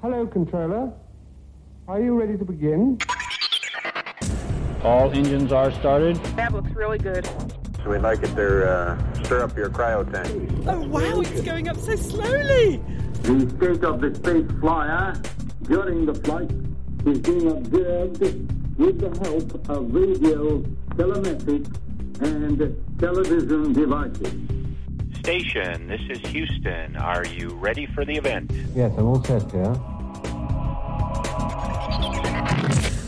Hello, controller. Are you ready to begin? All engines are started. That looks really good. So we'd like it to uh, stir up your cryo tank. Oh wow, it's going up so slowly. The state of the space flyer during the flight is being observed with the help of radio, telemetric, and television devices. Station, this is Houston. Are you ready for the event? Yes, I'm all set here.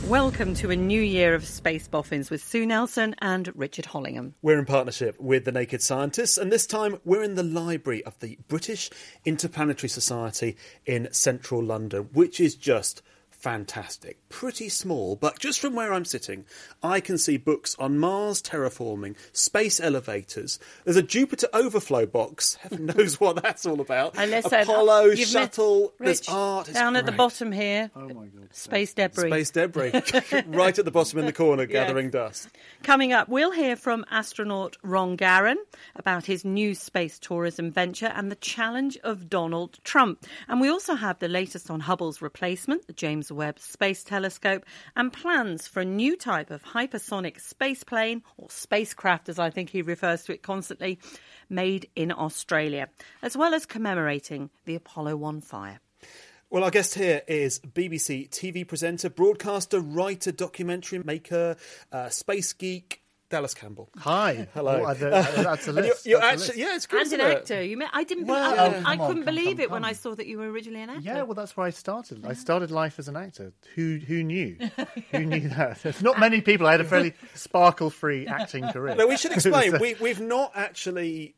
Welcome to a new year of Space Boffins with Sue Nelson and Richard Hollingham. We're in partnership with the Naked Scientists, and this time we're in the library of the British Interplanetary Society in central London, which is just fantastic. Pretty small, but just from where I'm sitting, I can see books on Mars terraforming, space elevators. There's a Jupiter overflow box. Heaven knows what that's all about. And listen, Apollo oh, you've met- shuttle. There's Rich, art. It's down at the bottom here. Oh my god. Space debris. Space debris, right at the bottom in the corner, gathering dust. Coming up, we'll hear from astronaut Ron Garan about his new space tourism venture and the challenge of Donald Trump. And we also have the latest on Hubble's replacement, the James Webb Space Telescope, and plans for a new type of hypersonic space plane, or spacecraft as I think he refers to it constantly, made in Australia, as well as commemorating the Apollo 1 fire. Well, our guest here is BBC TV presenter, broadcaster, writer, documentary maker, uh, space geek, Dallas Campbell. Hi. Hello. Oh, I that's a And you're, list. you're That's a actually, list. yeah, it's good. And an it? actor. You mean, I didn't. Well, I, oh, I come on, couldn't come, believe come, it when come. I saw that you were originally an actor. Yeah, well, that's where I started. I started life as an actor. Who who knew? who knew that? There's not many people. I had a fairly sparkle-free acting career. No, we should explain. So- we, we've not actually c-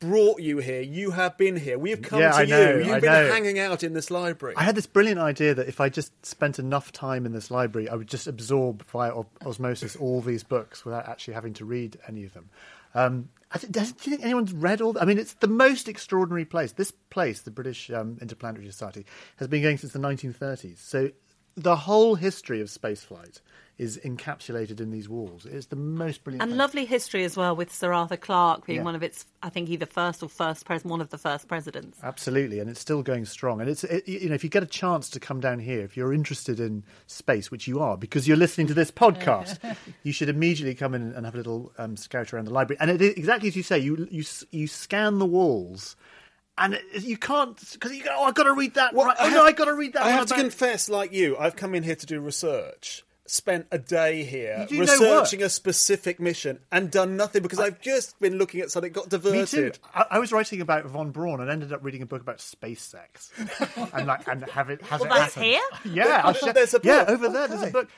brought you here. You have been here. We've come Yeah, to I know, you. You've I been know. hanging out in this library. I had this brilliant idea that if I just spent enough time in this library, I would just absorb via osmosis all these books without actually having to read any of them. Um, I th- do you think anyone's read all? I mean, it's the most extraordinary place. This place, the British um, Interplanetary Society, has been going since the 1930s. So the whole history of spaceflight is encapsulated in these walls. It's the most brilliant. And place. lovely history as well with Sir Arthur Clarke being Yeah. one of its, I think, either first or first president, one of the first presidents. Absolutely, and it's still going strong. And it's it, you know if you get a chance to come down here, if you're interested in space, which you are because you're listening to this podcast, you should immediately come in and have a little um, scout around the library. And it is exactly as you say, you you you scan the walls. And you can't because you go. Oh, I've got to read that. Well, right. I Oh no, have- I've got to read that. I one have to about- confess, like you, I've come in here to do research. Spent a day here You researching a specific mission and done nothing because I've just been looking at something, got Me diverted. too. I, I was writing about von Braun and ended up reading a book about space sex, and like and have it has Well, it that's happened. here? Yeah, I'll share- There's a yeah book. over oh, there. There's a book,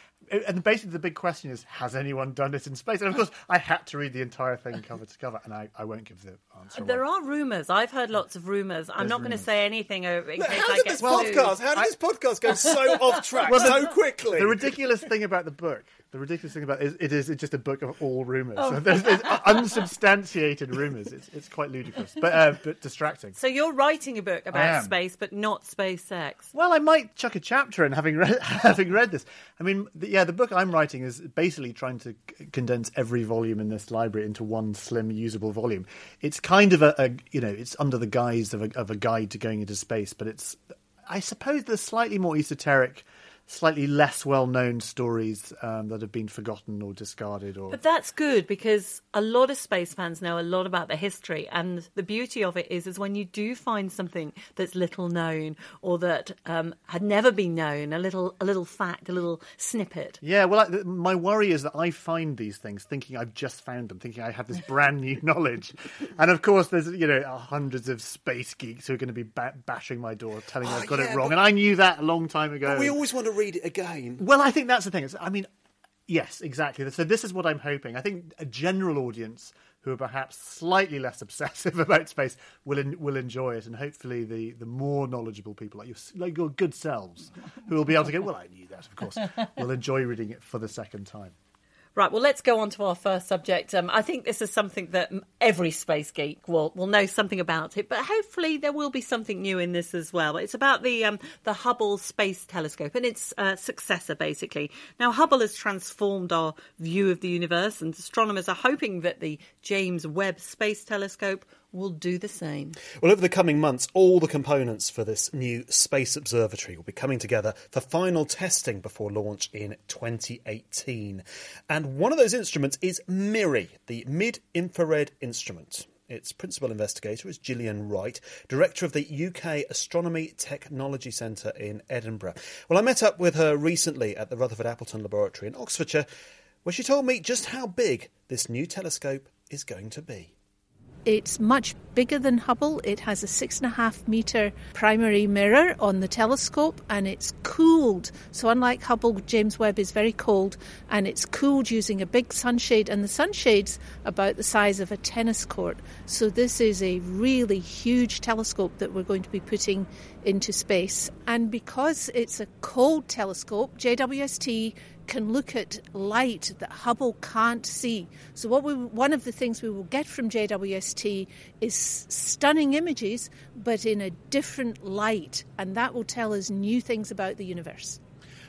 and basically the big question is: Has anyone done it in space? And of course, I had to read the entire thing cover to cover, and I, I won't give the answer. There away. are rumours. I've heard lots of rumours. I'm not going to say anything over in case How I did get this sued. podcast? How did this podcast go so off track Well, the- so quickly? The ridiculous thing about the book, the ridiculous thing about it is, it is it's just a book of all rumours. Oh. So there's, there's unsubstantiated rumours. It's, it's quite ludicrous, but uh, but distracting. So you're writing a book about space, but not space sex. Well, I might chuck a chapter in, having read having read this. I mean, the, yeah, the book I'm writing is basically trying to c- condense every volume in this library into one slim, usable volume. It's kind of a, a you know, it's under the guise of a, of a guide to going into space, but it's, I suppose, the slightly more esoteric. Slightly less well-known stories um, that have been forgotten or discarded, or But that's good because a lot of space fans know a lot about the history, and the beauty of it is, is when you do find something that's little known or that um, had never been known, a little, a little fact, a little snippet. Yeah, well, I, my worry is that I find these things thinking I've just found them, thinking I have this brand new knowledge, and of course, there's you know hundreds of space geeks who are going to be ba- bashing my door, telling me Oh, I've got yeah, it wrong, but- and I knew that a long time ago. But we always want to read it again. Well, I think that's the thing. It's, I mean, yes, exactly. So this is what I'm hoping. I think a general audience who are perhaps slightly less obsessive about space will en- will enjoy it, and hopefully the, the more knowledgeable people like your like your good selves who will be able to go. Well, I knew that, of course. will enjoy reading it for the second time. Right, well, let's go on to our first subject. Um, I think this is something that every space geek will, will know something about it, but hopefully there will be something new in this as well. It's about the um, the Hubble Space Telescope and its uh, successor, basically. Now, Hubble has transformed our view of the universe, and astronomers are hoping that the James Webb Space Telescope will do the same. Well, over the coming months, all the components for this new space observatory will be coming together for final testing before launch in 2018. And one of those instruments is MIRI, the Mid Infrared Instrument. Its principal investigator is Gillian Wright, director of the UK Astronomy Technology Centre in Edinburgh. Well, I met up with her recently at the Rutherford Appleton Laboratory in Oxfordshire, where she told me just how big this new telescope is going to be. It's much bigger than Hubble. It has a six and a half metre primary mirror on the telescope and it's cooled. So, unlike Hubble, James Webb is very cold and it's cooled using a big sunshade, and the sunshade's about the size of a tennis court. So, this is a really huge telescope that we're going to be putting into space. And because it's a cold telescope, JWST can look at light that Hubble can't see. So, what we, one of the things we will get from JWST is stunning images, but in a different light, and that will tell us new things about the universe.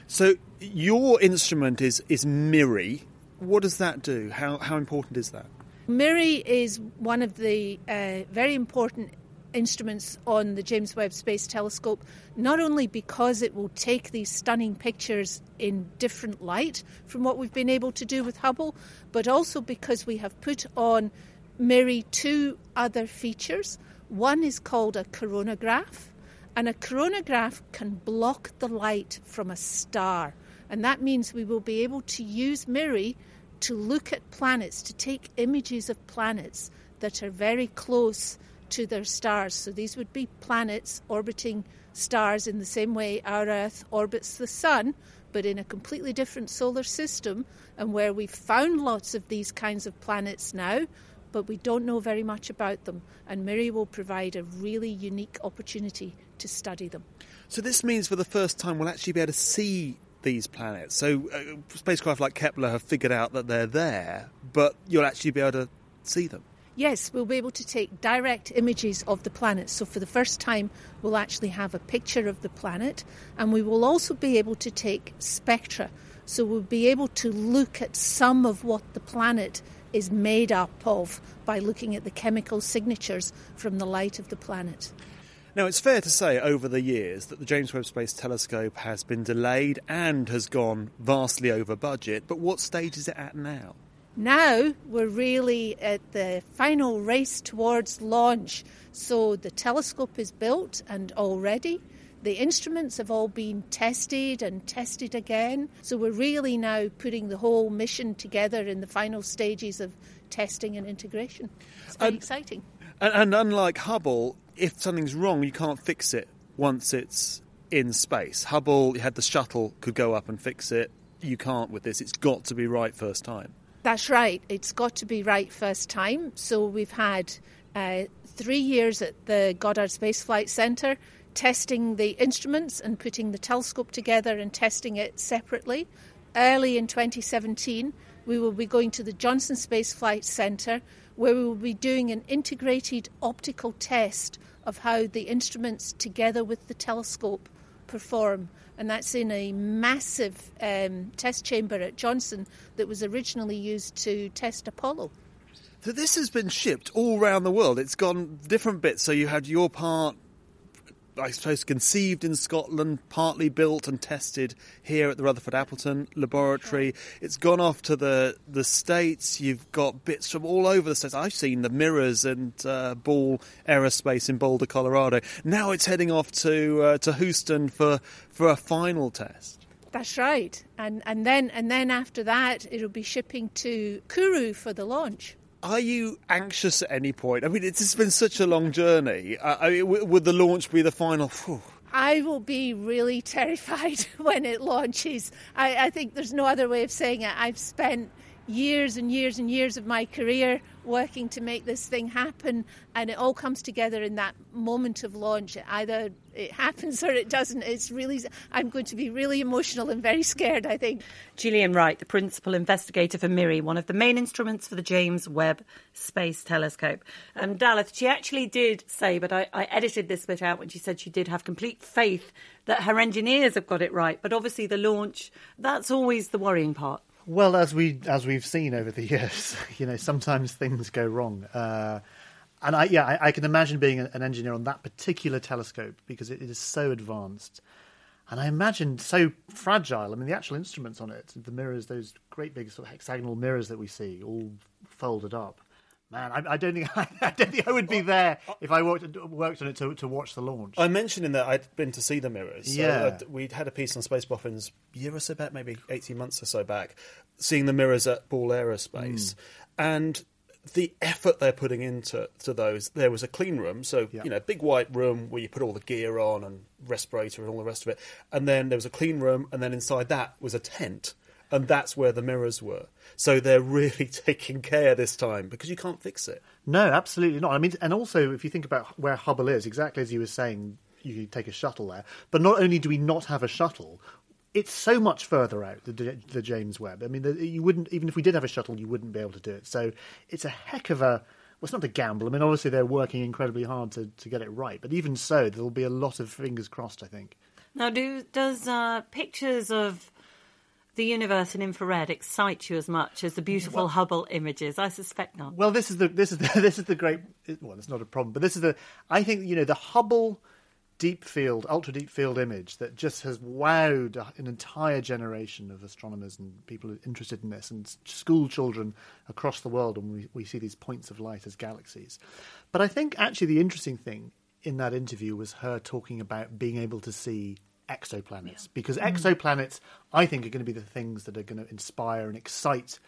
So, your instrument is is MIRI. What does that do? How how important is that? MIRI is one of the uh, very important instruments on the James Webb Space Telescope, not only because it will take these stunning pictures in different light from what we've been able to do with Hubble, but also because we have put on MIRI two other features. One is called a coronagraph, and a coronagraph can block the light from a star. And that means we will be able to use MIRI to look at planets, to take images of planets that are very close to their stars. So these would be planets orbiting stars in the same way our Earth orbits the Sun, but in a completely different solar system, and where we've found lots of these kinds of planets now, but we don't know very much about them. And MIRI will provide a really unique opportunity to study them. So this means for the first time we'll actually be able to see these planets. So uh, spacecraft like Kepler have figured out that they're there, but you'll actually be able to see them. Yes, we'll be able to take direct images of the planet. So, for the first time, we'll actually have a picture of the planet, and we will also be able to take spectra. So, we'll be able to look at some of what the planet is made up of by looking at the chemical signatures from the light of the planet. Now, it's fair to say over the years that the James Webb Space Telescope has been delayed and has gone vastly over budget, but what stage is it at now? Now we're really at the final race towards launch. So the telescope is built and already. The instruments have all been tested and tested again. So we're really now putting the whole mission together in the final stages of testing and integration. It's very And- exciting. And, and unlike Hubble, if something's wrong, you can't fix it once it's in space. Hubble, you had the shuttle, could go up and fix it. You can't with this. It's got to be right first time. That's right. It's got to be right first time. So we've had uh, three years at the Goddard Space Flight Centre testing the instruments and putting the telescope together and testing it separately. Early in 2017, we will be going to the Johnson Space Flight Centre where we will be doing an integrated optical test of how the instruments together with the telescope perform. And that's in a massive um, test chamber at Johnson that was originally used to test Apollo. So this has been shipped all around the world. It's gone different bits. So you had your part, I suppose, conceived in Scotland, partly built and tested here at the Rutherford Appleton Laboratory. It's gone off to the the states. You've got bits from all over the states. I've seen the mirrors and uh, Ball Aerospace in Boulder, Colorado. Now it's heading off to uh, to Houston for for a final test. That's right. And and then and then after that it'll be shipping to Kourou for the launch. Are you anxious at any point? I mean, it's been such a long journey. Uh, I mean, w- would the launch be the final? Phew. I will be really terrified when it launches. I, I think there's no other way of saying it. I've spent years and years and years of my career working to make this thing happen, and it all comes together in that moment of launch. Either it happens or it doesn't. It's really, I'm going to be really emotional and very scared, I think. Gillian Wright, the principal investigator for MIRI, one of the main instruments for the James Webb Space Telescope. Um, Dallas, she actually did say, but I, I edited this bit out when she said she did have complete faith that her engineers have got it right. But obviously, the launch, that's always the worrying part. Well, as we as we've seen over the years, you know, sometimes things go wrong. Uh, And I, yeah, I, I can imagine being an engineer on that particular telescope because it, it is so advanced. And I imagine so fragile. I mean, the actual instruments on it, the mirrors, those great big sort of hexagonal mirrors that we see, all folded up. Man, I, I don't think I, don't think I would be there if I worked, worked on it to, to watch the launch. I mentioned in that I'd been to see the mirrors. Yeah. uh, we'd had a piece on Space Boffins a year or so back, maybe 18 months or so back, seeing the mirrors at Ball Aerospace. And the effort they're putting into to those, there was a clean room, so, Yeah. you know, big white room where you put all the gear on and respirator and all the rest of it. And then there was a clean room, and then inside that was a tent. And that's where the mirrors were. So they're really taking care this time because you can't fix it. No, absolutely not. I mean, and also if you think about where Hubble is, exactly as you were saying, you take a shuttle there. But not only do we not have a shuttle, it's so much further out the, the James Webb. I mean, the, you wouldn't even if we did have a shuttle, you wouldn't be able to do it. So it's a heck of a. Well, it's not a gamble. I mean, obviously they're working incredibly hard to, to get it right, but even so, there'll be a lot of fingers crossed. I think. Now, do does uh, pictures of the universe in infrared excite you as much as the beautiful Hubble images? I suspect not. Well, this is the this is the, this is the great. Well, it's not a problem, but this is the. I think you know the Hubble deep field, ultra deep field image that just has wowed an entire generation of astronomers and people interested in this, and school children across the world. And we we see these points of light as galaxies. But I think actually the interesting thing in that interview was her talking about being able to see exoplanets. Because exoplanets i think are going to be the things that are going to inspire and excite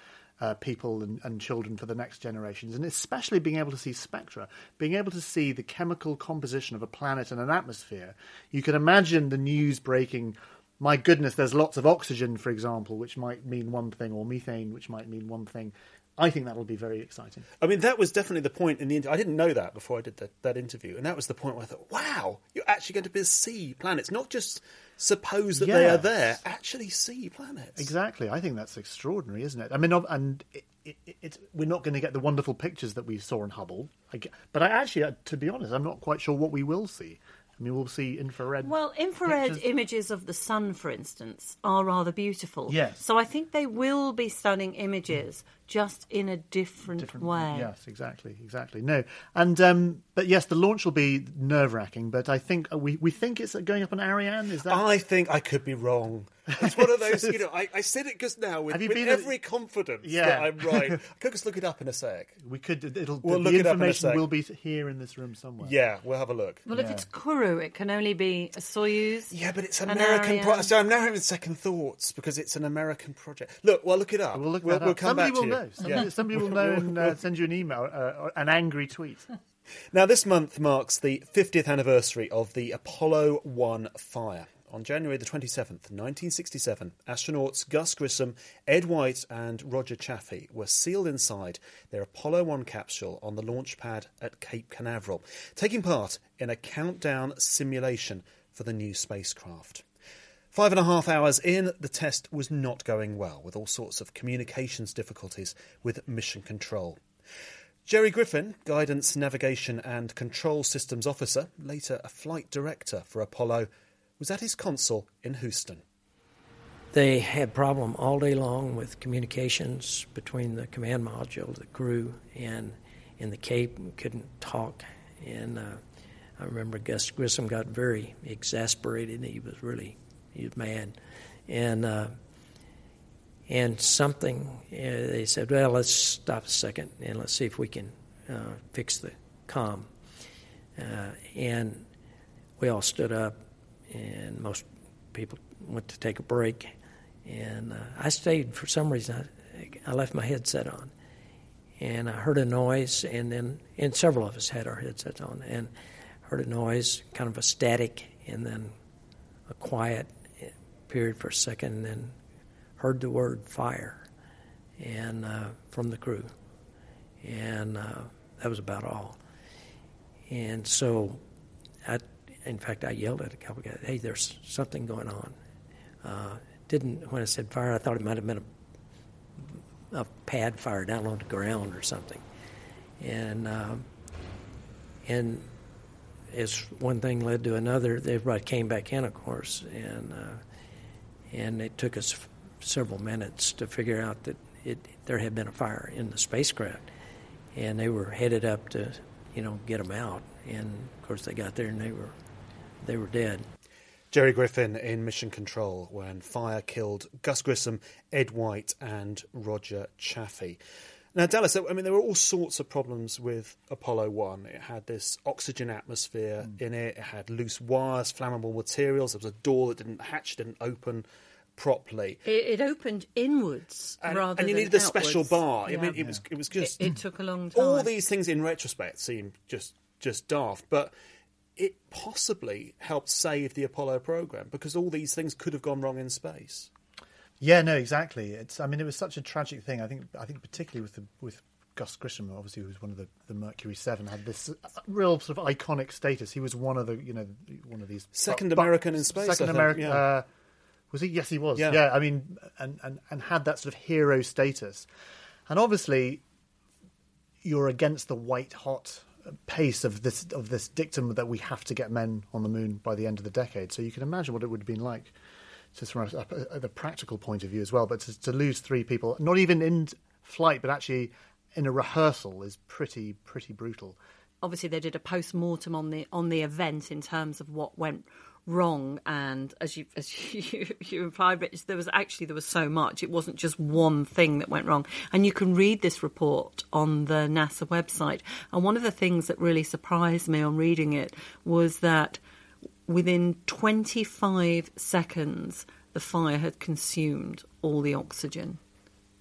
uh, people and, and children for the next generations and especially being able to see spectra. Being able to see the chemical composition of a planet and an atmosphere. You can imagine the news breaking my goodness there's lots of oxygen for example which might mean one thing or methane which might mean one thing i think that will be very exciting I mean, that was definitely the point in the interview. I didn't know that before I did that, that interview. And that was the point where I thought, wow, you're actually going to be see planets. Not just suppose that they are there, actually see planets. Exactly. I think that's extraordinary, isn't it? I mean, and it, it, it, it's, we're not going to get the wonderful pictures that we saw in Hubble. I ge- but I actually, uh, to be honest, I'm not quite sure what we will see. I mean, we'll see infrared. Well, infrared pictures. images of the sun, for instance, are rather beautiful. Yes. So I think they will be stunning images, just in a different, different way. Yes, exactly, exactly. No, and um, but yes, the launch will be nerve wracking. But I think uh, we we think it's going up on Ariane. Is that? I think I could be wrong. It's one of those, you know, I, I said it just now with, Have you with been at- every confidence Yeah. that I'm right. I could just look it up in a sec. we could. It'll. We'll the look it up in information will be here in this room somewhere. Yeah, we'll have a look. Well, if it's Kourou, it can only be a Soyuz. Yeah, but it's American. Pro- so I'm now having second thoughts because it's an American project. Look, well, look it up. We'll look we'll, that we'll up. come somebody back will to you. know. Somebody, Yeah. somebody will know and uh, send you an email, uh, an angry tweet. Now, this month marks the 50th anniversary of the Apollo 1 fire. On January the 27th, 1967, astronauts Gus Grissom, Ed White, and Roger Chaffee were sealed inside their Apollo 1 capsule on the launch pad at Cape Canaveral, taking part in a countdown simulation for the new spacecraft. Five and a half hours in, the test was not going well, with all sorts of communications difficulties with mission control. Jerry Griffin, Guidance, Navigation and Control Systems Officer, later a flight director for Apollo, was at his console in Houston. They had problem all day long with communications between the command module, the crew, and in the Cape. We couldn't talk, and uh, I remember Gus Grissom got very exasperated. He was really he mad, and uh, and something uh, they said, well, let's stop a second and let's see if we can uh, fix the comm. Uh, and we all stood up, and most people went to take a break. And uh, I stayed for some reason. I, I left my headset on, and I heard a noise, and then and several of us had our headsets on, and heard a noise, kind of a static, and then a quiet period for a second, and then heard the word fire, and uh, from the crew, and uh, that was about all. And so, I, in fact, I yelled at a couple of guys, "Hey, there's something going on." Uh, didn't when I said fire, I thought it might have been a, a pad fire down on the ground or something, and uh, and as one thing led to another, everybody came back in, of course, and uh, and it took us several minutes to figure out that it, there had been a fire in the spacecraft, and they were headed up to you know, get them out. And of course, they got there and they were they were dead. Jerry Griffin in Mission Control when fire killed Gus Grissom, Ed White, and Roger Chaffee. Now, Dallas, I mean, there were all sorts of problems with Apollo 1. It had this oxygen atmosphere mm. in it, it had loose wires, flammable materials, there was a door that didn't hatch, didn't open properly. It, it opened inwards And, rather and you needed a special outwards. bar. I mean, it was it was just It, it took a long time. all these things in retrospect seem just just daft, but it possibly helped save the Apollo program because all these things could have gone wrong in space. Yeah, no, exactly. It's. I mean, it was such a tragic thing. I think. I think particularly with the with Gus Grissom, obviously, who was one of the, the Mercury Seven, had this uh, real sort of iconic status. He was one of the, you know, one of these Second bu- bu- American in space, Second American. yeah. Uh, was he? Yes, he was. Yeah. Yeah. I mean, and, and and had that sort of hero status, and obviously, you're against the white hot pace of this of this dictum that we have to get men on the moon by the end of the decade. So you can imagine what it would have been like, just from a, the practical point of view as well. But to, to lose three people, not even in flight, but actually in a rehearsal, is pretty pretty brutal. obviously they did a post mortem on the on the event in terms of what went wrong and as you as you, you implied Rich, there was actually there was so much it wasn't just one thing that went wrong and you can read this report on the NASA website and one of the things that really surprised me on reading it was that within 25 seconds the fire had consumed all the oxygen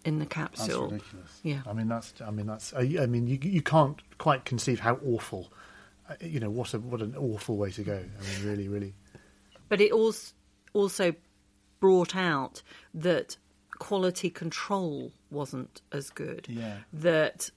in the That's capsule ridiculous. yeah I mean that's. I mean that's. I I mean you you can't quite conceive how awful. uh, You know what a what an awful way to go. I mean really really. but it also also brought out that quality control wasn't as good. Yeah. That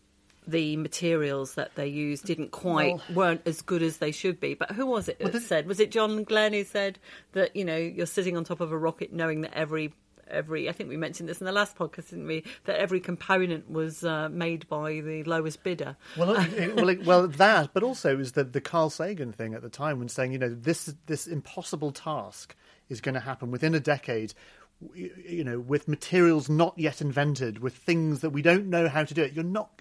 the materials that they used didn't quite Well- weren't as good as they should be. But who was it that said? Was it John Glenn who said that you know you're sitting on top of a rocket knowing that every every I think we mentioned this in the last podcast, didn't we? That every component was uh, made by the lowest bidder. Well, it, it- well, it, well, that, but also it was the the Carl Sagan thing at the time when saying, you know, this this impossible task is going to happen within a decade. You know, with materials not yet invented, with things that we don't know how to do it. You're not,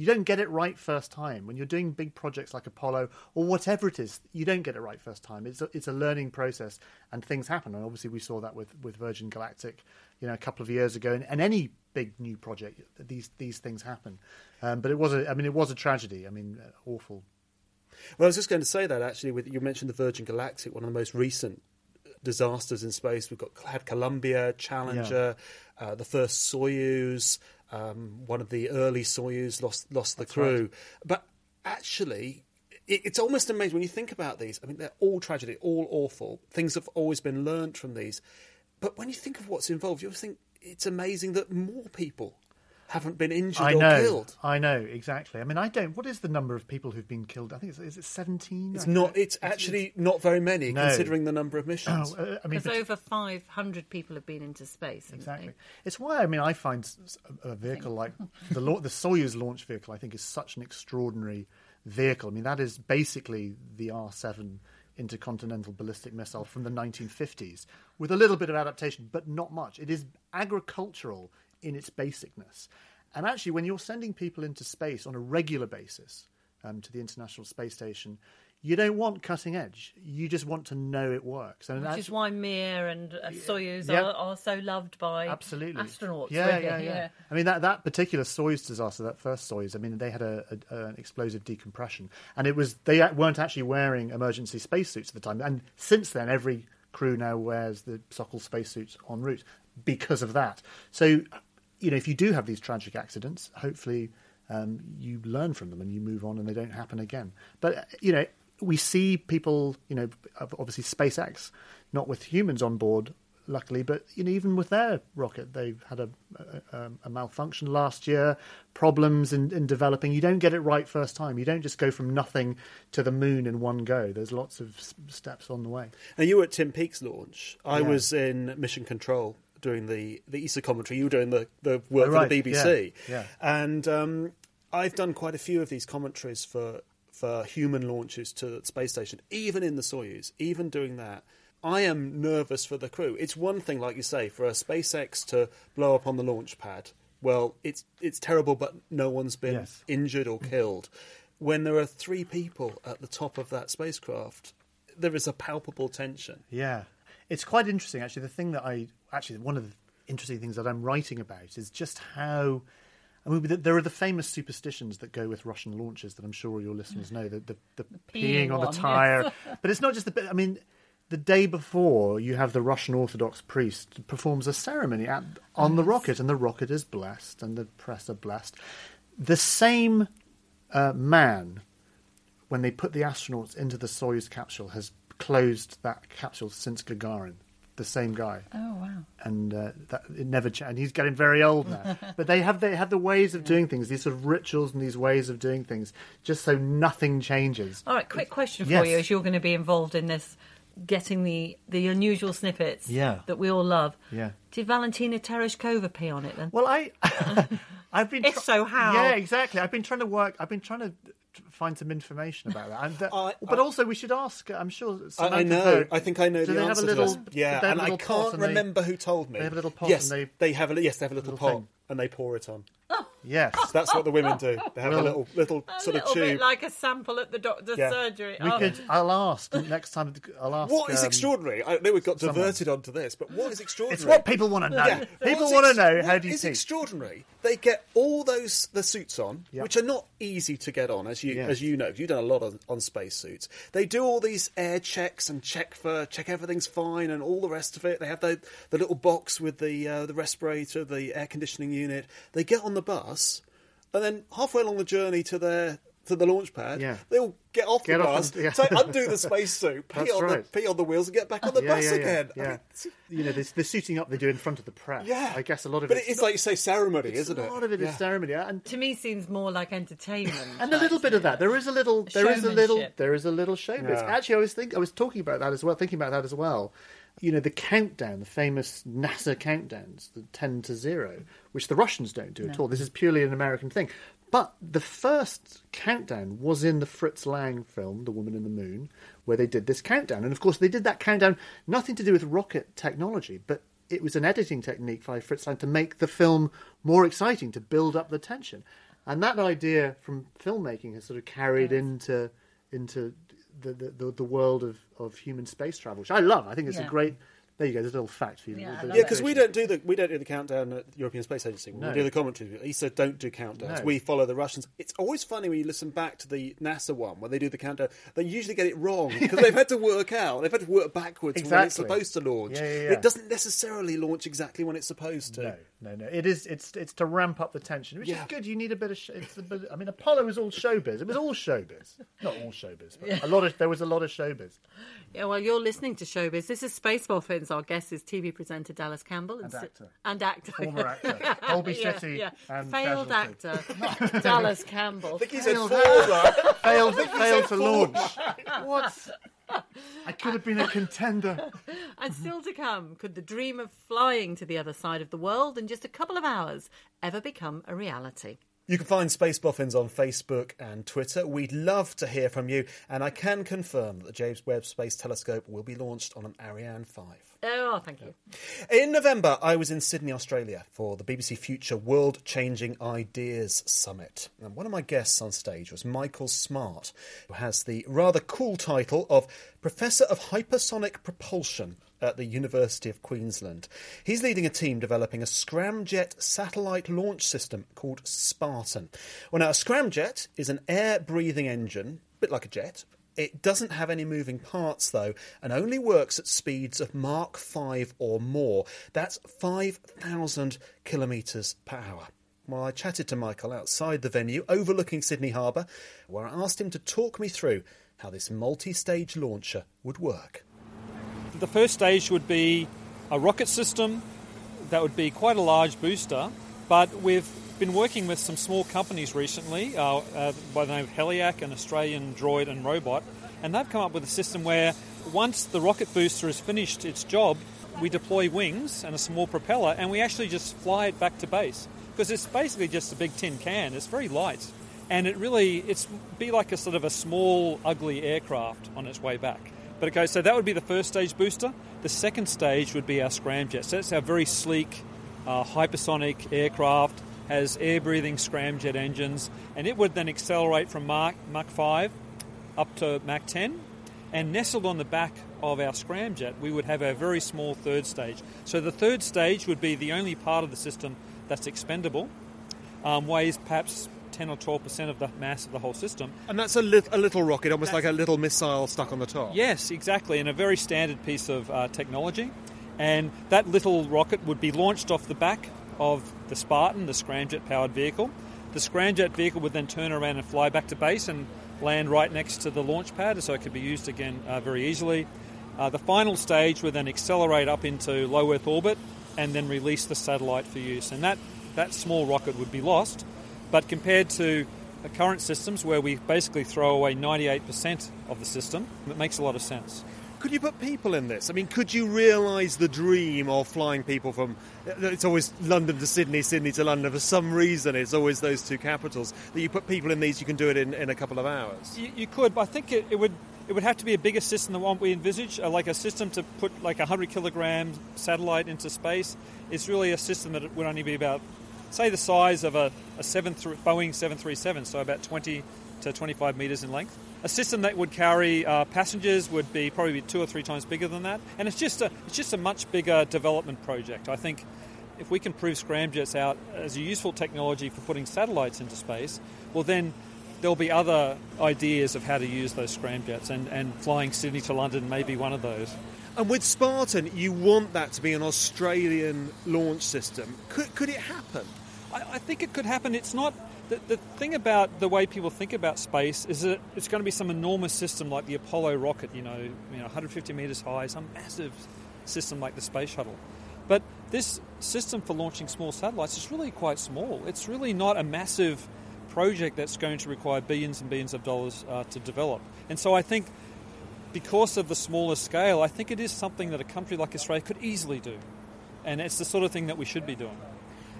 you don't get it right first time when you're doing big projects like Apollo or whatever it is. You don't get it right first time. It's a, it's a learning process, and things happen. And obviously, we saw that with with Virgin Galactic, you know, a couple of years ago, and, and any big new project, these these things happen. Um, but it was a, I mean, it was a tragedy. I mean, uh, awful. Well, I was just going to say that actually. With you mentioned the Virgin Galactic, one of the most recent disasters in space. We've got had Columbia, Challenger, uh, the first Soyuz. Um, one of the early Soyuz lost lost the crew, but actually. it- It's almost amazing when you think about these. I mean, they're all tragedy, all awful. Things have always been learnt from these. But when you think of what's involved, you always think it's amazing that more people haven't been injured I or know, killed. I know exactly. I mean, I don't. What is the number of people who've been killed? I think it's is it seventeen? It's not. It's actually not very many, No. considering the number of missions. Oh, uh, I mean, Because over 500 people have been into space. Exactly. they? It's why I mean I find a vehicle like the lau- the Soyuz launch vehicle I think is such an extraordinary vehicle. I mean that is basically the R seven intercontinental ballistic missile from the 1950s with a little bit of adaptation, but not much. It is agricultural in its basicness. And actually, when you're sending people into space on a regular basis um, to the International Space Station, you don't want cutting edge. You just want to know it works. And Which is why Mir and uh, Soyuz Yeah. are, are so loved by Absolutely. astronauts. Yeah, really, yeah, yeah, I mean that that particular Soyuz disaster, that first Soyuz. I mean they had a, a, an explosive decompression, and it was they weren't actually wearing emergency spacesuits at the time. And since then, every crew now wears the Sokol spacesuits en route because of that. So, you know, if you do have these tragic accidents, hopefully um, you learn from them and you move on, and they don't happen again. But uh, you know, we see people, you know, obviously SpaceX, not with humans on board, luckily, but you know, even with their rocket, they've had a, a, a malfunction last year, problems in, in developing. You don't get it right first time. You don't just go from nothing to the moon in one go. There's lots of steps on the way. And you were at Tim Peake's launch. I Yeah. was in Mission Control doing the, the ESA commentary. You were doing the, the work Oh, for the BBC. Yeah, yeah. And um, I've done quite a few of these commentaries for, for human launches to the space station, even in the Soyuz, even doing that. I am nervous for the crew. It's one thing, like you say, for a SpaceX to blow up on the launch pad. Well, it's it's terrible, but no one's been Yes. injured or killed. when there are three people at the top of that spacecraft, there is a palpable tension. Yeah, it's quite interesting actually. The thing that I actually one of the interesting things that I'm writing about is just how. I mean, there are the famous superstitions that go with Russian launches that I'm sure your listeners know. The, the, the, peeing peeing on one, the tire, yes. but it's not just the. bit- I mean, the day before, you have the Russian Orthodox priest performs a ceremony at, on the rocket, and the rocket is blessed, and the press are blessed. The same uh, man, when they put the astronauts into the Soyuz capsule, has closed that capsule since Gagarin. The same guy, Oh wow. and uh, that it never changed. And he's getting very old now. but they have they have the ways of doing things, these sort of rituals and these ways of doing things, just so nothing changes. All right, quick question for Yes. you, as you're going to be involved in this, getting the the unusual snippets Yeah. that we all love. Yeah. Did Valentina Tereshkova pee on it then? Well, I, I've been. If so, how? Yeah, exactly. I've been trying to work. I've been trying to find some information about that. And, uh, I- but I- also, we should ask. I'm sure. I, I know. Vogt, I think I know do the they answer have a little? to this. Yeah, and a I little pot can't and they- remember who told me. they have a little pot Yes, and they- they have a yes, they have a little, Little pot thing. and they pour it on. Yes. That's what the women do. They have a little little A sort of little tube. bit like a sample at the doctor's Yeah. surgery. We Oh. could. I'll ask next time. I'll ask. What is um, extraordinary? I know we've got someone. diverted onto this, but what is extraordinary? It's what people want to know. Yeah. People What's want to ex- know how do you is think. extraordinary? They get all those the suits on, Yeah. which are not easy to get on, as you Yeah. as you know. 'cause You've done a lot on, on space suits. They do all these air checks and check for check everything's fine and all the rest of it. They have the the little box with the uh, the respirator, the air conditioning unit. They get on the bus, and then halfway along the journey to their to the launch pad, Yeah. they all get off Get the off bus, and- yeah. say undo the spacesuit, pee That's on right. the pee on the wheels, and get back on the yeah, bus yeah, again. Yeah, I yeah. mean, you know, the, the suiting up they do in front of the press. Yeah, I guess a lot of but it's it's like you say ceremony, isn't it? A lot of it is Yeah. ceremony, and To me, seems more like entertainment. and a little bit of that. There is a little. There is a little. There is a little showbiz. Yeah. Actually, I was think I was talking about that as well. Thinking about that as well. You know, the countdown, the famous NASA countdowns, the ten to zero, which the Russians don't do at all. This is purely an American thing. But the first countdown was in the Fritz Lang film, The Woman in the Moon, where they did this countdown. And of course, they did that countdown nothing to do with rocket technology, but it was an editing technique by Fritz Lang to make the film more exciting, to build up the tension. And that idea from filmmaking has sort of carried into into the, the, the, world of, of human space travel, which I love. I think it's Yeah. a great. There you go. There's a little fact for you. Yeah, I The- love Yeah, because we don't do the we don't do the countdown at the European Space Agency. We No. do the commentary. ESA don't do countdowns. No. We follow the Russians. It's always funny when you listen back to the NASA one when they do the countdown. They usually get it wrong because they've had to work out. They've had to work backwards from when it's supposed to launch. Yeah, yeah, yeah. It doesn't necessarily launch exactly when it's supposed to. No, no, no. It is. It's it's to ramp up the tension, which Yeah. is good. You need a bit of. Sh- it's a bit, I mean, Apollo was all showbiz. It was all showbiz. Not all showbiz, but a lot of. There was a lot of showbiz. Yeah, well, you're listening to Showbiz. This is Space Boffins. Our guest is TV presenter Dallas Campbell. And si- actor. And actor. Former actor. Holby Yeah, City yeah. and Failed Casualty. actor, Dallas Campbell. I think he said Failed four. failed failed to launch. What? I could have been a contender. And still to come, could the dream of flying to the other side of the world in just a couple of hours ever become a reality? You can find Space Boffins on Facebook and Twitter. We'd love to hear from you, and I can confirm that the James Webb Space Telescope will be launched on an Ariane 5. Oh, thank you. In November, I was in Sydney, Australia for the BBC Future World Changing Ideas Summit. And one of my guests on stage was Michael Smart, who has the rather cool title of Professor of Hypersonic Propulsion at the University of Queensland. He's leading a team developing a scramjet satellite launch system called Spartan. Well, now, a scramjet is an air breathing engine, a bit like a jet, it doesn't have any moving parts though, and only works at speeds of Mach 5 or more. That's 5,000 kilometres per hour. Well, I chatted to Michael outside the venue overlooking Sydney Harbour, where I asked him to talk me through how this multi stage launcher would work. The first stage would be a rocket system that would be quite a large booster, but we've been working with some small companies recently uh, uh, by the name of Heliac, an Australian droid and robot, and they've come up with a system where once the rocket booster has finished its job, we deploy wings and a small propeller, and we actually just fly it back to base because it's basically just a big tin can. It's very light, and it really it's be like a sort of a small, ugly aircraft on its way back. But okay. So that would be the first stage booster. The second stage would be our scramjet. So that's our very sleek, uh, hypersonic aircraft. has air-breathing scramjet engines, and it would then accelerate from Mach, Mach 5 up to Mach 10. And nestled on the back of our scramjet, we would have a very small third stage. So the third stage would be the only part of the system that's expendable, um, weighs perhaps 10 or 12 percent of the mass of the whole system. And that's a, lit- a little rocket, almost like a little missile stuck on the top. Yes, exactly, and a very standard piece of uh, technology. And that little rocket would be launched off the back of the Spartan, the scramjet powered vehicle. The scramjet vehicle would then turn around and fly back to base and land right next to the launch pad, so it could be used again uh, very easily. Uh, the final stage would then accelerate up into low Earth orbit and then release the satellite for use. And that, that small rocket would be lost, but compared to the current systems where we basically throw away 98% of the system, it makes a lot of sense. Could you put people in this? I mean, could you realise the dream of flying people from? It's always London to Sydney, Sydney to London. For some reason, it's always those two capitals. That you put people in these, you can do it in, in a couple of hours. You, you could, but I think it, it would it would have to be a bigger system than what we envisage, uh, like a system to put like a 100 kilogram satellite into space. It's really a system that would only be about, say, the size of a, a 7 th- Boeing 737, so about 20 to 25 metres in length. A system that would carry uh, passengers would be probably two or three times bigger than that, and it's just a it's just a much bigger development project. I think if we can prove scramjets out as a useful technology for putting satellites into space, well then there'll be other ideas of how to use those scramjets, and, and flying Sydney to London may be one of those. And with Spartan, you want that to be an Australian launch system. Could, could it happen? I, I think it could happen. It's not. The, the thing about the way people think about space is that it's going to be some enormous system like the Apollo rocket, you know, you know 150 metres high, some massive system like the space shuttle. But this system for launching small satellites is really quite small. It's really not a massive project that's going to require billions and billions of dollars uh, to develop. And so I think because of the smaller scale, I think it is something that a country like Australia could easily do. And it's the sort of thing that we should be doing.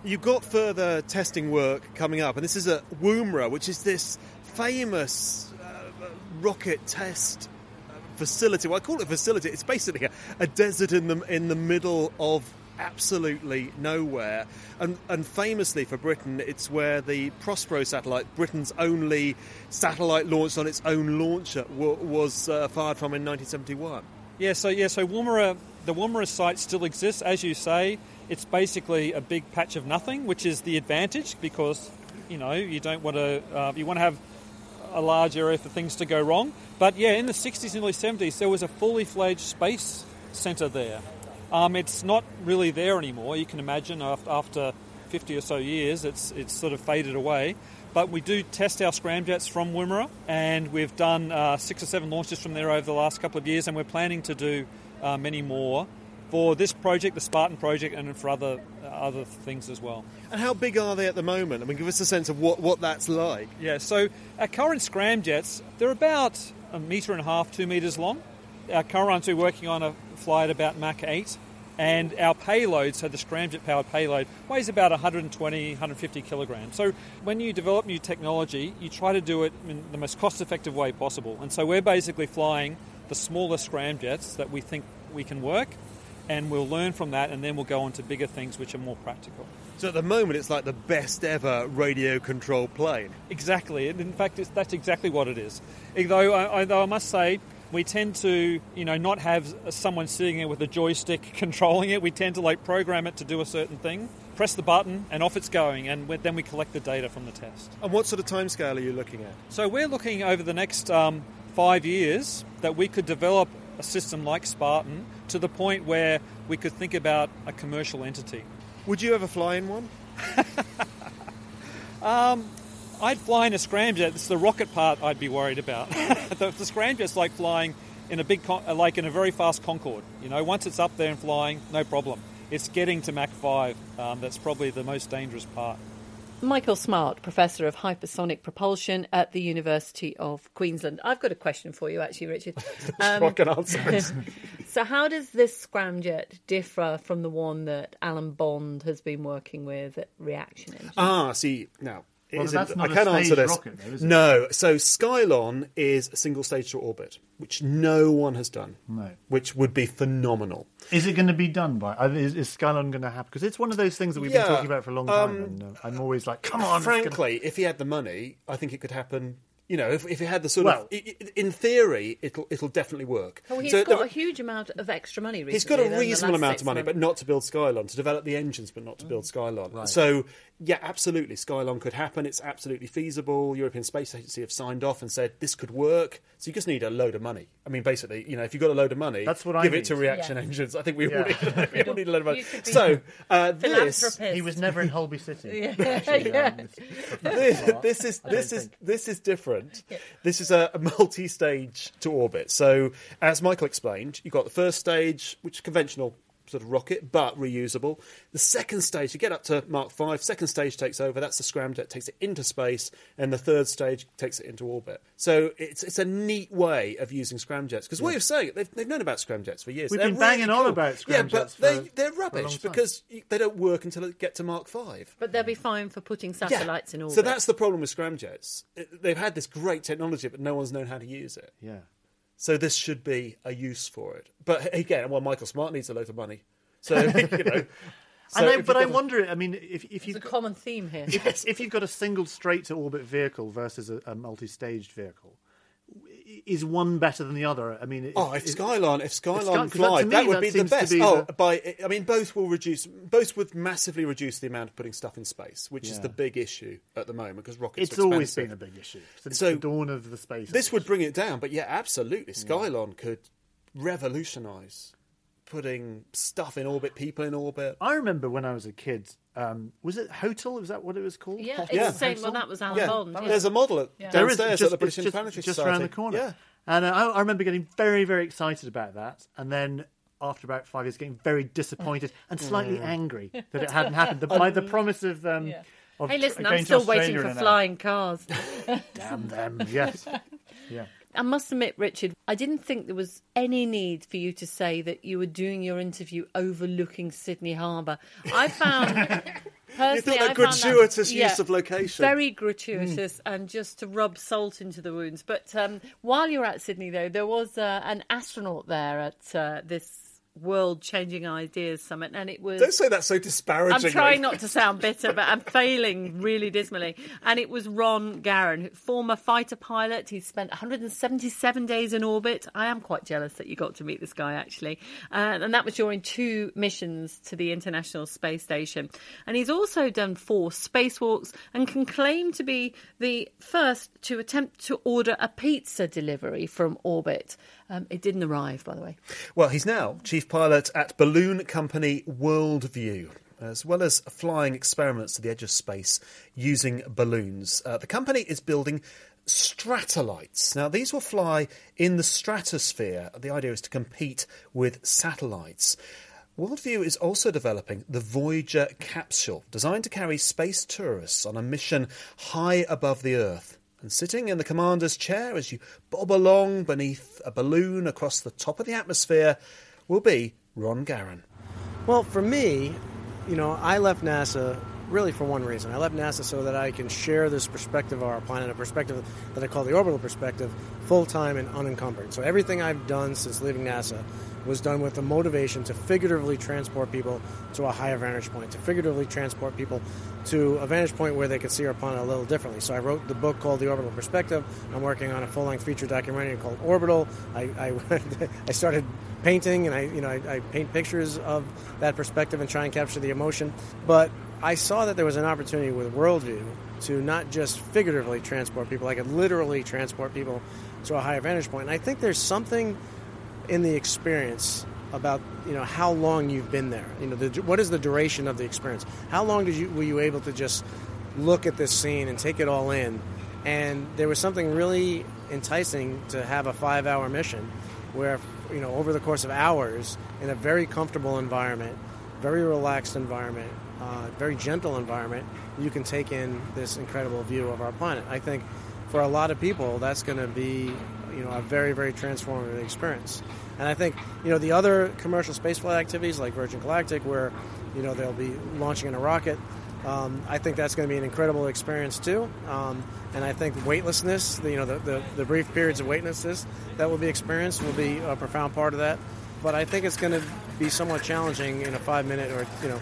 You've got further testing work coming up, and this is at Woomera, which is this famous uh, rocket test uh, facility. Well, I call it a facility. It's basically a, a desert in the in the middle of absolutely nowhere. And, and famously for Britain, it's where the Prospero satellite, Britain's only satellite launched on its own launcher, w- was uh, fired from in 1971. Yeah, so yeah, so Woomera, the Woomera site still exists, as you say. It's basically a big patch of nothing, which is the advantage because you know you don't want to uh, you want to have a large area for things to go wrong. But yeah, in the 60s and early 70s, there was a fully fledged space centre there. Um, it's not really there anymore. You can imagine after, after 50 or so years, it's it's sort of faded away. But we do test our scramjets from Woomera, and we've done uh, six or seven launches from there over the last couple of years, and we're planning to do uh, many more for this project, the Spartan project, and for other uh, other things as well. And how big are they at the moment? I mean, give us a sense of what, what that's like. Yeah, so our current scramjets, they're about a metre and a half, two metres long. Our current ones we're working on a flight about Mach 8. And our payload, so the scramjet powered payload, weighs about 120, 150 kilograms. So when you develop new technology, you try to do it in the most cost effective way possible. And so we're basically flying the smaller scramjets that we think we can work, and we'll learn from that, and then we'll go on to bigger things which are more practical. So at the moment, it's like the best ever radio controlled plane. Exactly. And in fact, it's, that's exactly what it is. Though I, although I must say, we tend to, you know, not have someone sitting there with a joystick controlling it. We tend to like program it to do a certain thing, press the button, and off it's going. And then we collect the data from the test. And what sort of timescale are you looking at? So we're looking over the next um, five years that we could develop a system like Spartan to the point where we could think about a commercial entity. Would you ever fly in one? Um, I'd fly in a scramjet. It's the rocket part I'd be worried about. the, the scramjet's like flying in a big, con- like in a very fast Concorde. You know, once it's up there and flying, no problem. It's getting to Mach 5 um, that's probably the most dangerous part. Michael Smart, Professor of Hypersonic Propulsion at the University of Queensland. I've got a question for you, actually, Richard. Um, Rocket answers. so, how does this scramjet differ from the one that Alan Bond has been working with at Reaction Engine? ah, see, now, Well, that's not I a can't answer this. rocket, though? No. So Skylon is a single stage to orbit, which no one has done. No. Which would be phenomenal. Is it going to be done by? uh, Is, is Skylon going to happen? Because it's one of those things that we've Yeah, been talking about for a long time, um, and uh, I'm always like, come on. it's gonna- Frankly, if he had the money, I think it could happen. You know, if, if he had the sort Well- of, i- i- in theory, it'll it'll definitely work. Well, he's So got there- a huge amount of extra money recently. He's got a reasonable amount of money, months. but not to build Skylon, to develop the engines, but not to build Skylon. Right. So, yeah, absolutely, Skylon could happen. It's absolutely feasible. European Space Agency have signed off and said this could work. So you just need a load of money. I mean, basically, you know, if you've got a load of money, That's what I give need. it to reaction Yeah. engines. I think we all, need, we all need a load of money. You could be So, uh, this, He was never in Holby City. Yeah. actually, Yeah. um, this, this is this is think. this is different. This is a, a multi-stage to orbit. So, as Michael explained, you've got the first stage, which is conventional sort of rocket, but reusable. The second stage, you get up to Mach Five. Second stage takes over. That's the scramjet, takes it into space, and the third stage takes it into orbit. So it's it's a neat way of using scramjets. Because what you're saying, they've, they've known about scramjets for years. We've They're been banging really on cool. about Yeah, but scramjets they for- they're for a long rubbish because they don't work until they get to Mach Five. But they'll be fine for putting satellites in orbit. So that's the problem with scramjets. They've had this great technology, but no one's known how to use it. yeah. So this should be a use for it. But again, well, Michael Smart needs a lot of money. So you know. so and I, if but you've I wonder. I mean, if if you've a got, common theme here. if, if you've got a single straight to orbit vehicle versus a, a multi-staged vehicle, i- is one better than the other? I mean, Oh, if Skylon, if Sky- Skylon 'cause that- fly, me, that would that be the best. be oh, the- by I mean, both will reduce. Both would massively reduce the amount of putting stuff in space, which is the big issue at the moment because rockets. it's always been a big issue since So, the dawn of the space. This age. would bring it down, but yeah, absolutely. Skylon could revolutionise putting stuff in orbit, people in orbit. I remember when I was a kid. Um, was it HOTOL? Was that what it was called? Yeah, HOTOL? it's Yeah. the same. Well, that was Alan yeah, Bond. yeah. there's a model at, Yeah. There is just, at the British it's just, just around the corner. Yeah. And uh, I, I remember getting very, very excited about that, and then after about five years, getting very disappointed and slightly Mm. angry that it hadn't happened. The, by the promise of. Um, Yeah. of Hey, listen, I'm to still waiting for and that. flying cars. Damn them! Yes. Yeah. I must admit, Richard, I didn't think there was any need for you to say that you were doing your interview overlooking Sydney Harbour. I found. Personally, You thought that found that- gratuitous yeah, use of location. Very gratuitous and just to rub salt into the wounds. But um, while you were at Sydney, though, there was uh, an astronaut there at uh, this World Changing Ideas Summit, and it was. Don't say that so disparagingly. I'm trying not to sound bitter, but I'm failing really dismally. And it was Ron Garan, former fighter pilot. He spent 177 days in orbit. I am quite jealous that you got to meet this guy, actually. Uh, and that was during two missions to the International Space Station. And he's also done four spacewalks and can claim to be the first to attempt to order a pizza delivery from orbit. Um, it didn't arrive, by the way. Well, he's now chief pilot at balloon company Worldview. As well as flying experiments to the edge of space using balloons, uh, the company is building stratollites. Now, these will fly in the stratosphere. The idea is to compete with satellites. Worldview is also developing the Voyager capsule, designed to carry space tourists on a mission high above the Earth. And sitting in the commander's chair as you bob along beneath a balloon across the top of the atmosphere will be Ron Garan. Well, for me, you know, I left NASA really for one reason. I left NASA so that I can share this perspective of our planet, a perspective that I call the orbital perspective, full time and unencumbered. So everything I've done since leaving NASA was done with the motivation to figuratively transport people to a higher vantage point, to figuratively transport people to a vantage point where they could see our planet a little differently. So I wrote the book called The Orbital Perspective. I'm working on a full-length feature documentary called Orbital. I, I, I started painting and I, you know, I, I paint pictures of that perspective and try and capture the emotion. But I saw that there was an opportunity with Worldview to not just figuratively transport people, I could literally transport people to a higher vantage point. And I think there's something in the experience about you know how long you've been there. You know, the, what is the duration of the experience? How long did you were you able to just look at this scene and take it all in? And there was something really enticing to have a five-hour mission, where you know over the course of hours in a very comfortable environment, very relaxed environment, uh, very gentle environment, you can take in this incredible view of our planet. I think for a lot of people, that's going to be you know a very very transformative experience. And I think you know the other commercial spaceflight activities like Virgin Galactic, where you know they'll be launching in a rocket, Um, I think that's going to be an incredible experience too. Um, and I think weightlessness, the, you know, the, the, the, brief periods of weightlessness that will be experienced will be a profound part of that. But I think it's going to be somewhat challenging in a five minute or, you know,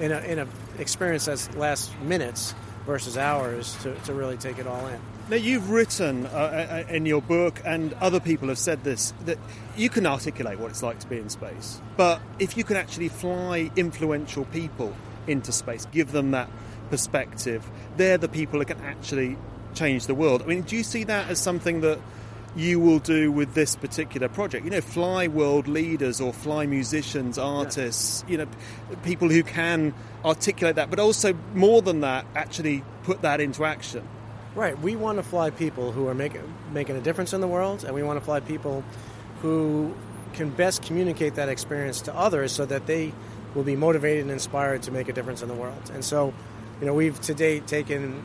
in a, in a experience that lasts minutes versus hours to, to really take it all in. Now, you've written uh, uh, in your book, and other people have said this, that you can articulate what it's like to be in space. But if you can actually fly influential people into space, give them that perspective, they're the people that can actually change the world. I mean, do you see that as something that you will do with this particular project? You know, fly world leaders or fly musicians, artists, yeah. you know, people who can articulate that, but also more than that, actually put that into action. Right. We want to fly people who are making making a difference in the world, and we want to fly people who can best communicate that experience to others so that they will be motivated and inspired to make a difference in the world. And so, you know, we've to date taken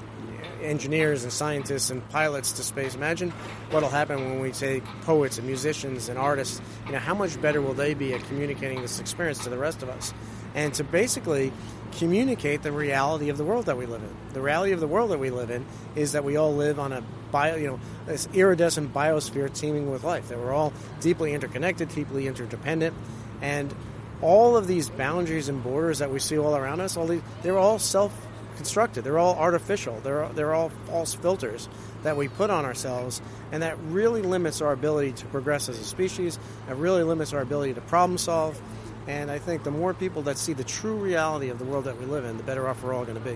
engineers and scientists and pilots to space. Imagine what'll happen when we take poets and musicians and artists. You know, how much better will they be at communicating this experience to the rest of us? And to basically communicate the reality of the world that we live in. The reality of the world that we live in is that we all live on a bio, you know, this iridescent biosphere teeming with life. That we're all deeply interconnected, deeply interdependent, and all of these boundaries and borders that we see all around us, all these, they're all self-constructed. They're all artificial. They're they're all false filters that we put on ourselves, and that really limits our ability to progress as a species. It really limits our ability to problem solve and I think the more people that see the true reality of the world that we live in, the better off we're all going to be.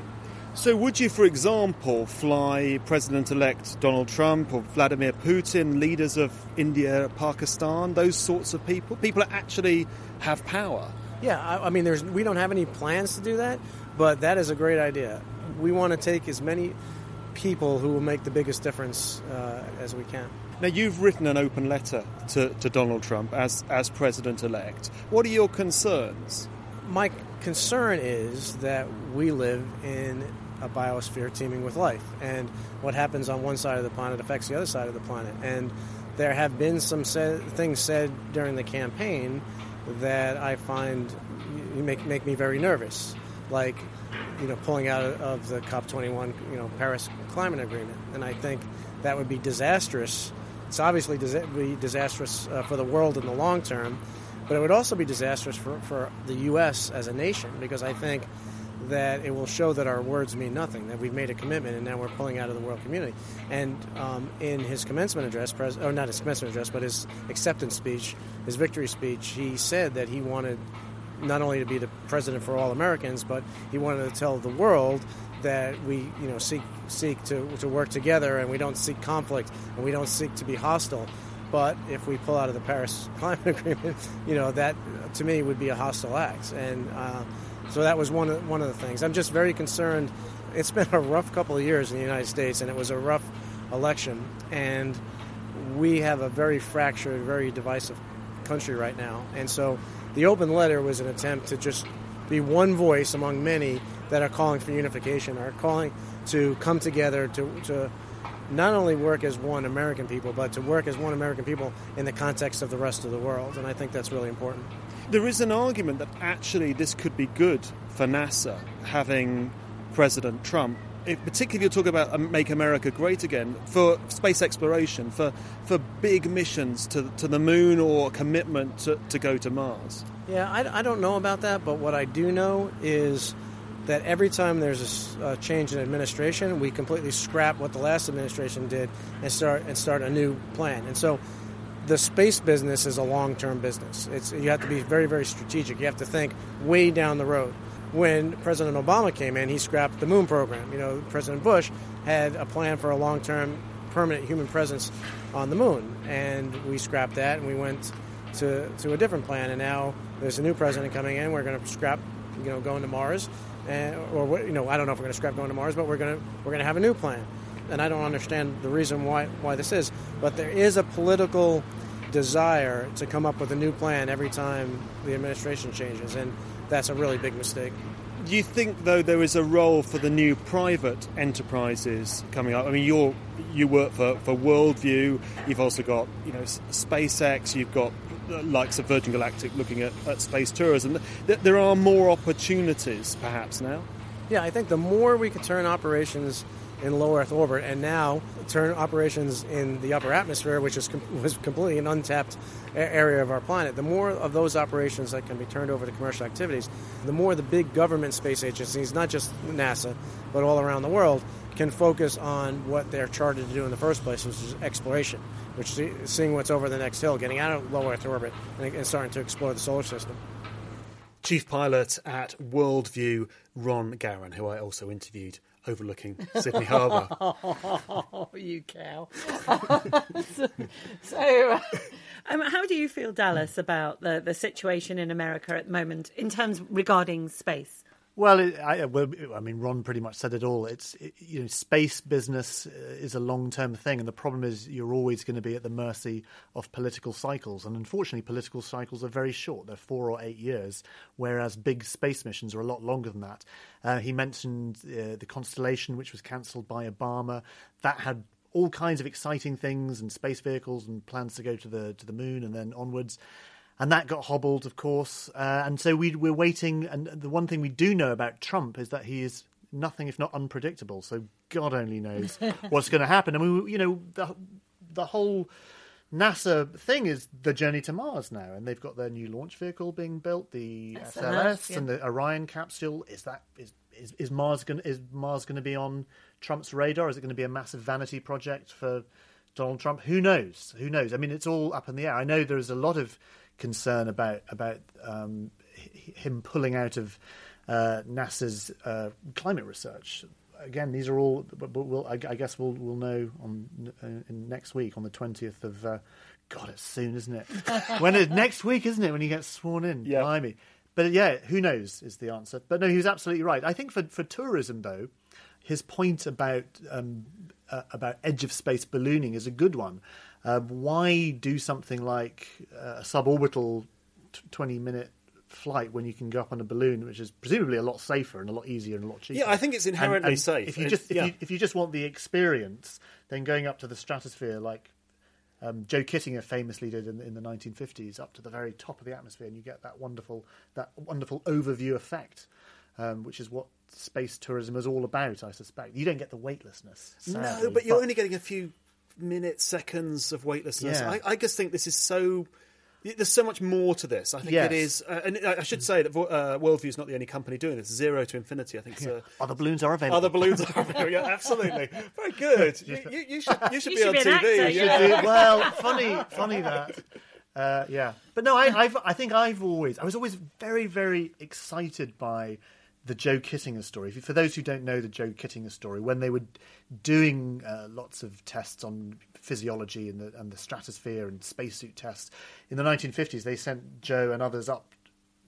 So, would you, for example, fly President elect Donald Trump or Vladimir Putin, leaders of India, Pakistan, those sorts of people? People that actually have power? Yeah, I, I mean, there's, we don't have any plans to do that, but that is a great idea. We want to take as many people who will make the biggest difference uh, as we can. Now, you've written an open letter to, to Donald Trump as, as president elect. What are your concerns? My concern is that we live in a biosphere teeming with life, and what happens on one side of the planet affects the other side of the planet. And there have been some said, things said during the campaign that I find make make me very nervous, like you know pulling out of the COP21, you know Paris Climate Agreement, and I think that would be disastrous it's obviously be disastrous uh, for the world in the long term, but it would also be disastrous for, for the U.S. as a nation because I think that it will show that our words mean nothing, that we've made a commitment and now we're pulling out of the world community. And um, in his commencement address, pres- or not his commencement address, but his acceptance speech, his victory speech, he said that he wanted not only to be the president for all Americans, but he wanted to tell the world that we you know seek seek to, to work together and we don't seek conflict and we don't seek to be hostile. But if we pull out of the Paris Climate Agreement, you know that to me would be a hostile act, and uh, so that was one of one of the things. I'm just very concerned. It's been a rough couple of years in the United States, and it was a rough election, and we have a very fractured, very divisive country right now, and so the open letter was an attempt to just be one voice among many that are calling for unification, are calling to come together to, to not only work as one American people, but to work as one American people in the context of the rest of the world. And I think that's really important. There is an argument that actually this could be good for NASA having President Trump. If, particularly if you're talking about um, make America great again for space exploration, for for big missions to to the moon or commitment to, to go to Mars. Yeah, I, I don't know about that, but what I do know is that every time there's a, a, change in administration, we completely scrap what the last administration did and start and start a new plan. And so, the space business is a long-term business. It's you have to be very, very strategic. You have to think way down the road. When President Obama came in, he scrapped the moon program. You know, President Bush had a plan for a long-term, permanent human presence on the moon, and we scrapped that and we went to to a different plan. And now there's a new president coming in. We're going to scrap, you know, going to Mars and, or you know, I don't know if we're going to scrap going to Mars, but we're going to we're going to have a new plan. And I don't understand the reason why why this is, but there is a political desire to come up with a new plan every time the administration changes, and that's a really big mistake. Do you think, though, there is a role for the new private enterprises coming up? I mean, you you work for, for Worldview. You've also got you know SpaceX. You've got likes of Virgin Galactic looking at, at space tourism. There are more opportunities, perhaps now. Yeah, I think the more we can turn operations in low Earth orbit, and now turn operations in the upper atmosphere, which is com- was completely an untapped a- area of our planet. The more of those operations that can be turned over to commercial activities, the more the big government space agencies, not just NASA, but all around the world, can focus on what they're chartered to do in the first place, which is exploration, which is seeing what's over the next hill, getting out of low Earth orbit, and, and starting to explore the solar system. Chief pilot at Worldview, Ron Garan, who I also interviewed overlooking Sydney Harbour. Oh, you cow. so, so um, how do you feel, Dallas, about the, the situation in America at the moment in terms regarding space? Well, it, I, well, I mean, Ron pretty much said it all. It's it, you know, space business uh, is a long-term thing, and the problem is you're always going to be at the mercy of political cycles. And unfortunately, political cycles are very short; they're four or eight years, whereas big space missions are a lot longer than that. Uh, he mentioned uh, the Constellation, which was cancelled by Obama. That had all kinds of exciting things and space vehicles and plans to go to the to the moon and then onwards and that got hobbled, of course. Uh, and so we, we're waiting. And the one thing we do know about Trump is that he is nothing if not unpredictable. So God only knows what's going to happen. I mean, you know, the the whole NASA thing is the journey to Mars now, and they've got their new launch vehicle being built, the SLS, SLS, yeah. and the Orion capsule. Is that is is, is Mars going is Mars going to be on Trump's radar? Is it going to be a massive vanity project for Donald Trump? Who knows? Who knows? I mean, it's all up in the air. I know there is a lot of concern about about um, him pulling out of uh, NASA's uh, climate research. Again, these are all. But, but we'll, I, I guess we'll we'll know on uh, in next week on the twentieth of. Uh, God, it's soon, isn't it? when it, next week, isn't it? When he gets sworn in, Yeah. blimey. But yeah, who knows is the answer. But no, he was absolutely right. I think for for tourism though, his point about um, uh, about edge of space ballooning is a good one. Uh, why do something like uh, a suborbital twenty minute flight when you can go up on a balloon, which is presumably a lot safer and a lot easier and a lot cheaper? Yeah, I think it's inherently and safe. If you just if, yeah. you, if you just want the experience, then going up to the stratosphere like um, Joe Kittinger famously did in, in the 1950s, up to the very top of the atmosphere, and you get that wonderful that wonderful overview effect, um, which is what space tourism is all about. I suspect you don't get the weightlessness. No, but you're only getting a few minutes, seconds of weightlessness. Yeah. I, I just think this is so. There's so much more to this. I think Yes. it is, uh, and I I should say that uh, Worldview is not the only company doing this. Zero to Infinity, I think. is, uh, other balloons are available. Other balloons are available. Yeah, absolutely. Very good. You, you, you should you should You be should on be an TV. actor, yeah. do- well, funny, funny that. Uh, yeah, but no, I, I've, I think I've always, I was always very, very excited by the Joe Kittinger story. For those who don't know the Joe Kittinger story, when they were doing uh, lots of tests on physiology and the, and the stratosphere and spacesuit tests in the 1950s, they sent Joe and others up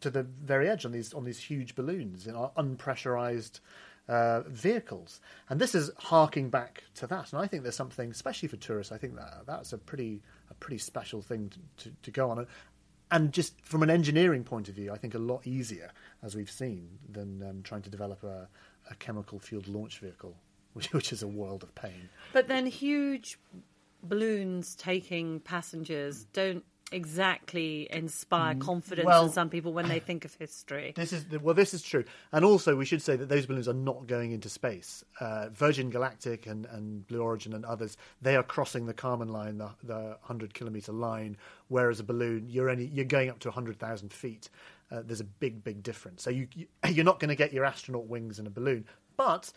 to the very edge on these on these huge balloons in unpressurized uh, vehicles, and this is harking back to that. And I think there's something, especially for tourists, I think that that's a pretty a pretty special thing to, to, to go on. And just from an engineering point of view, I think a lot easier, as we've seen, than um, trying to develop a, a chemical fueled launch vehicle, which, which is a world of pain. But then huge balloons taking passengers don't exactly inspire confidence well- in some people when they think of history. This is well, this is true, and also we should say that those balloons are not going into space. Uh, Virgin Galactic and, and Blue Origin and others, they are crossing the Kármán line, the, the hundred kilometer line, whereas a balloon, you're only you're going up to hundred thousand feet. Uh, there's a big, big difference. So you, you you're not going to get your astronaut wings in a balloon, but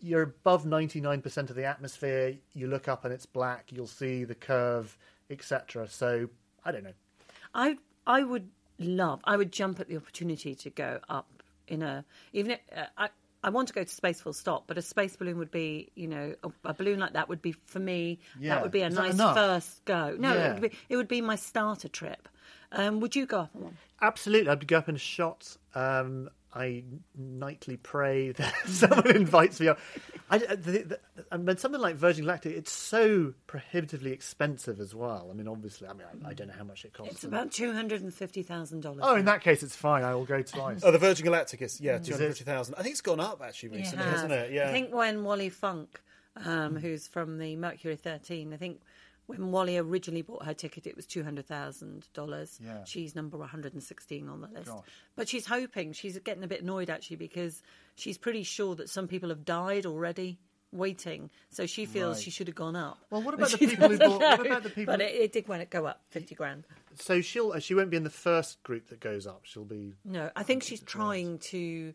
you're above 99% of the atmosphere. You look up and it's black. You'll see the curve, etc. So I don't know. I I would love. I would jump at the opportunity to go up in a even. If, uh, I I want to go to space full stop, but a space balloon would be, you know, a, a balloon like that would be for me. Yeah. That would be a Is nice first go. No, Yeah. it, would be, it would be my starter trip. Um, would you go up on one? Absolutely, I'd go up in a shot. Um, I nightly pray that someone invites me up. I, the, the, and then something like Virgin Galactic, it's so prohibitively expensive as well. I mean, obviously, I mean, I, I don't know how much it costs. It's about two hundred and fifty thousand dollars. Oh, in that case, it's fine. I will go twice. Oh, the Virgin Galactic is yeah, two hundred fifty thousand. I think it's gone up actually recently, hasn't it? Yeah. I think when Wally Funk, um, who's from the Mercury 13, I think when Wally originally bought her ticket, it was two hundred thousand dollars. Yeah. She's number one hundred and sixteen on the list. Gosh. But she's hoping. She's getting a bit annoyed actually because she's pretty sure that some people have died already. Waiting, so she feels Right. she should have gone up. Well, what about the people who bought- what about the people But it, it did when it go up fifty grand. So she'll she won't be in the first group that goes up. She'll be No, I think she's trying to.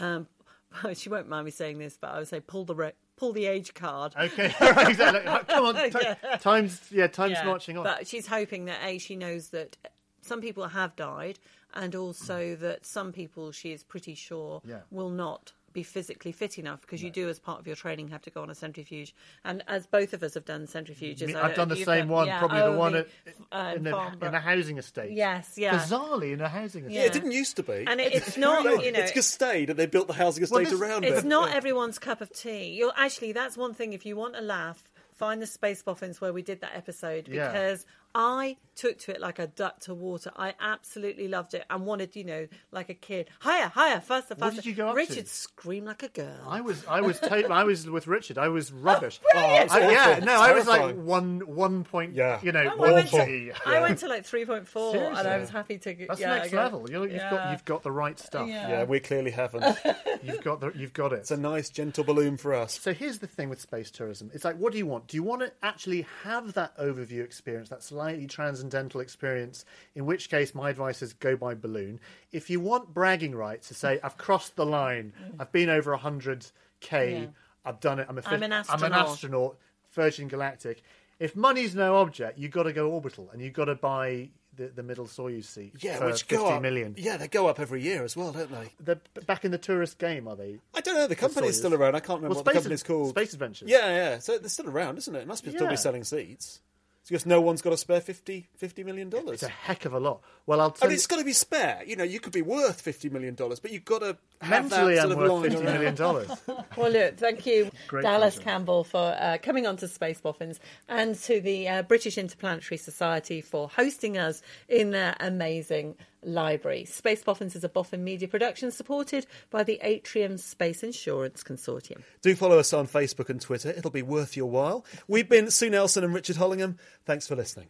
Um, she won't mind me saying this, but I would say pull the re- pull the age card. okay. right, exactly. Come on, ti- Yeah. time's yeah, time's Yeah, marching on. But she's hoping that a she knows that some people have died, and also that some people she is pretty sure Yeah. will not be physically fit enough because you do as part of your training have to go on a centrifuge and as both of us have done centrifuges Me- I I've don't- done the you've same one, yeah, probably oh, the one the, at, uh, in, a, Farnborough. in a housing estate. yes yeah Bizarrely, in a housing estate. Yeah, it didn't used to be. and it, it's not you know it's just stayed and they built the housing Well, estate this- around It's it. It's not Yeah. everyone's cup of tea. You're actually that's one thing. If you want a laugh, find the Space Boffins where we did that episode Yeah. because I took to it like a duck to water. I absolutely loved it and wanted, you know, like a kid, higher, higher, faster, faster. What did you go up to? Richard screamed like a girl. I was, I was, to- I was with Richard. I was oh, rubbish. Oh, it's I- yeah, no, I was like terrifying. one, one point. Yeah. you know, Oh, I went to, awful. I went to like three point four, and I was happy to. get- That's yeah, next go- level. You're, you've yeah. got, you've got the right stuff. Yeah. Yeah, we clearly haven't. You've got the, you've got it. It's a nice, gentle balloon for us. So here's the thing with space tourism. It's like, what do you want? Do you want to actually have that overview experience, that slightly transcendental experience? In which case, my advice is go by balloon. If you want bragging rights to say, I've crossed the line, I've been over 100k, Yeah. I've done it, I'm, a I'm an I'm an astronaut. astronaut, Virgin Galactic. If money's no object, you've got to go orbital and you've got to buy the, the middle Soyuz seat Yeah, for which 50 go up. million. Yeah, they go up every year as well, don't they? They're back in the tourist game, are they? I don't know. The company's Soyuz. still around. I can't remember Well, what the Space- company's called. Space Adventures. Yeah, yeah. So they're still around, isn't it? It must be still be selling seats. It's because no one's got to spare 50, 50 million dollars. It's a heck of a lot. Well, I'll tell And you. it's got to be spare. You know, you could be worth fifty million dollars, but you've got to have Mentally, that I'm of worth line fifty around. million dollars. Well, look, thank you, Great Dallas pleasure. Campbell, for uh, coming on to Space Boffins and to the uh, British Interplanetary Society for hosting us in their amazing library. Space Boffins is a Boffin media production supported by the Atrium Space Insurance Consortium. Do follow us on Facebook and Twitter. It'll be worth your while. We've been Sue Nelson and Richard Hollingham. Thanks for listening.